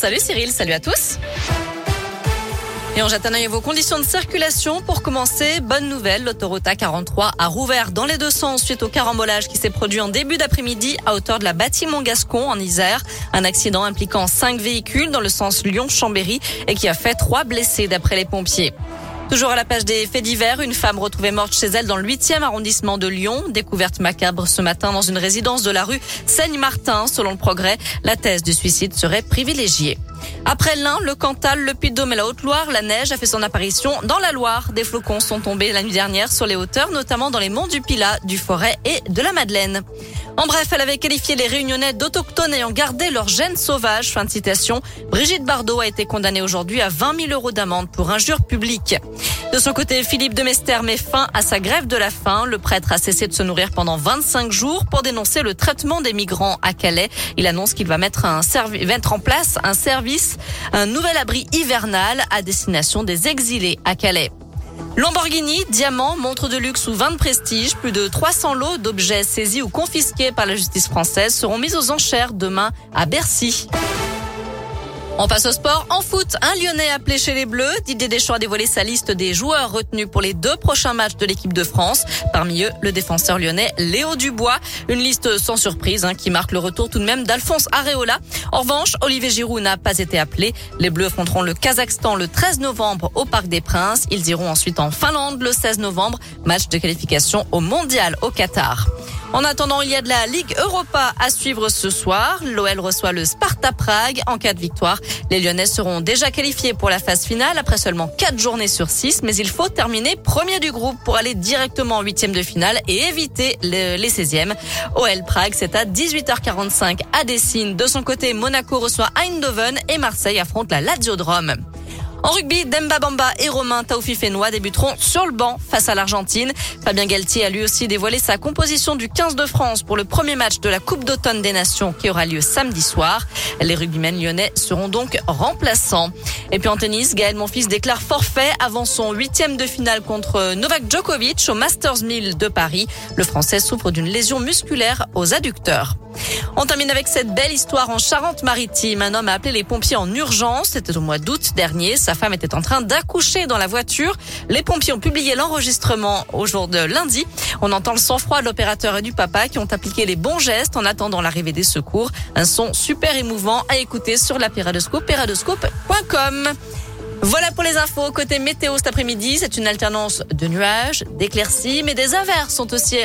Salut Cyril, salut à tous. Et on jette un œil à vos conditions de circulation. Pour commencer, bonne nouvelle, l'autoroute A43 a rouvert dans les deux sens suite au carambolage qui s'est produit en début d'après-midi à hauteur de la bâtiment Gascon en Isère. Un accident impliquant cinq véhicules dans le sens Lyon-Chambéry et qui a fait trois blessés d'après les pompiers. Toujours à la page des faits divers, une femme retrouvée morte chez elle dans le 8e arrondissement de Lyon. Découverte macabre ce matin dans une résidence de la rue Seigne-Martin. Selon le progrès, la thèse du suicide serait privilégiée. Après l'Ain, le Cantal, le Puy-de-Dôme et la Haute-Loire, la neige a fait son apparition dans la Loire. Des flocons sont tombés la nuit dernière sur les hauteurs, notamment dans les monts du Pilat, du Forêt et de la Madeleine. En bref, elle avait qualifié les réunionnais d'autochtones ayant gardé leur gène sauvage. Fin de citation. Brigitte Bardot a été condamnée aujourd'hui à 20 000 euros d'amende pour injure publique. De son côté, Philippe de Mester met fin à sa grève de la faim. Le prêtre a cessé de se nourrir pendant 25 jours pour dénoncer le traitement des migrants à Calais. Il annonce qu'il va mettre, en place un service, un nouvel abri hivernal à destination des exilés à Calais. Lamborghini, diamants, montres de luxe ou vin de prestige, plus de 300 lots d'objets saisis ou confisqués par la justice française seront mis aux enchères demain à Bercy. On passe au sport. En foot, un Lyonnais appelé chez les Bleus. Didier Deschamps a dévoilé sa liste des joueurs retenus pour les deux prochains matchs de l'équipe de France. Parmi eux, le défenseur lyonnais Léo Dubois. Une liste sans surprise hein, qui marque le retour tout de même d'Alphonse Areola. En revanche, Olivier Giroud n'a pas été appelé. Les Bleus affronteront le Kazakhstan le 13 novembre au Parc des Princes. Ils iront ensuite en Finlande le 16 novembre. Match de qualification au Mondial au Qatar. En attendant, il y a de la Ligue Europa à suivre ce soir. L'OL reçoit le Sparta Prague. En cas de victoire, les Lyonnais seront déjà qualifiés pour la phase finale après seulement 4 journées sur 6. Mais il faut terminer premier du groupe pour aller directement en huitième de finale et éviter les 16e. OL Prague, c'est à 18h45 à Dessine. De son côté, Monaco reçoit Eindhoven et Marseille affronte la Lazio Drome. En rugby, Demba Bamba et Romain Taoufifénois débuteront sur le banc face à l'Argentine. Fabien Galtier a lui aussi dévoilé sa composition du 15 de France pour le premier match de la Coupe d'automne des Nations qui aura lieu samedi soir. Les rugbymen lyonnais seront donc remplaçants. Et puis en tennis, Gaël Monfils déclare forfait avant son huitième de finale contre Novak Djokovic au Masters 1000 de Paris. Le Français souffre d'une lésion musculaire aux adducteurs. On termine avec cette belle histoire en Charente-Maritime. Un homme a appelé les pompiers en urgence. C'était au mois d'août dernier. Sa femme était en train d'accoucher dans la voiture. Les pompiers ont publié l'enregistrement au jour de lundi. On entend le sang-froid de l'opérateur et du papa qui ont appliqué les bons gestes en attendant l'arrivée des secours. Un son super émouvant à écouter sur la péradoscope, péradoscope.com. Voilà pour les infos. Côté météo cet après-midi, c'est une alternance de nuages, d'éclaircies, mais des averses sont aussi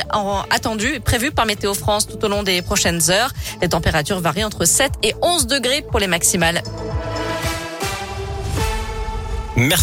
attendues, prévues par Météo France tout au long des prochaines heures. Les températures varient entre 7 et 11 degrés pour les maximales. Merci.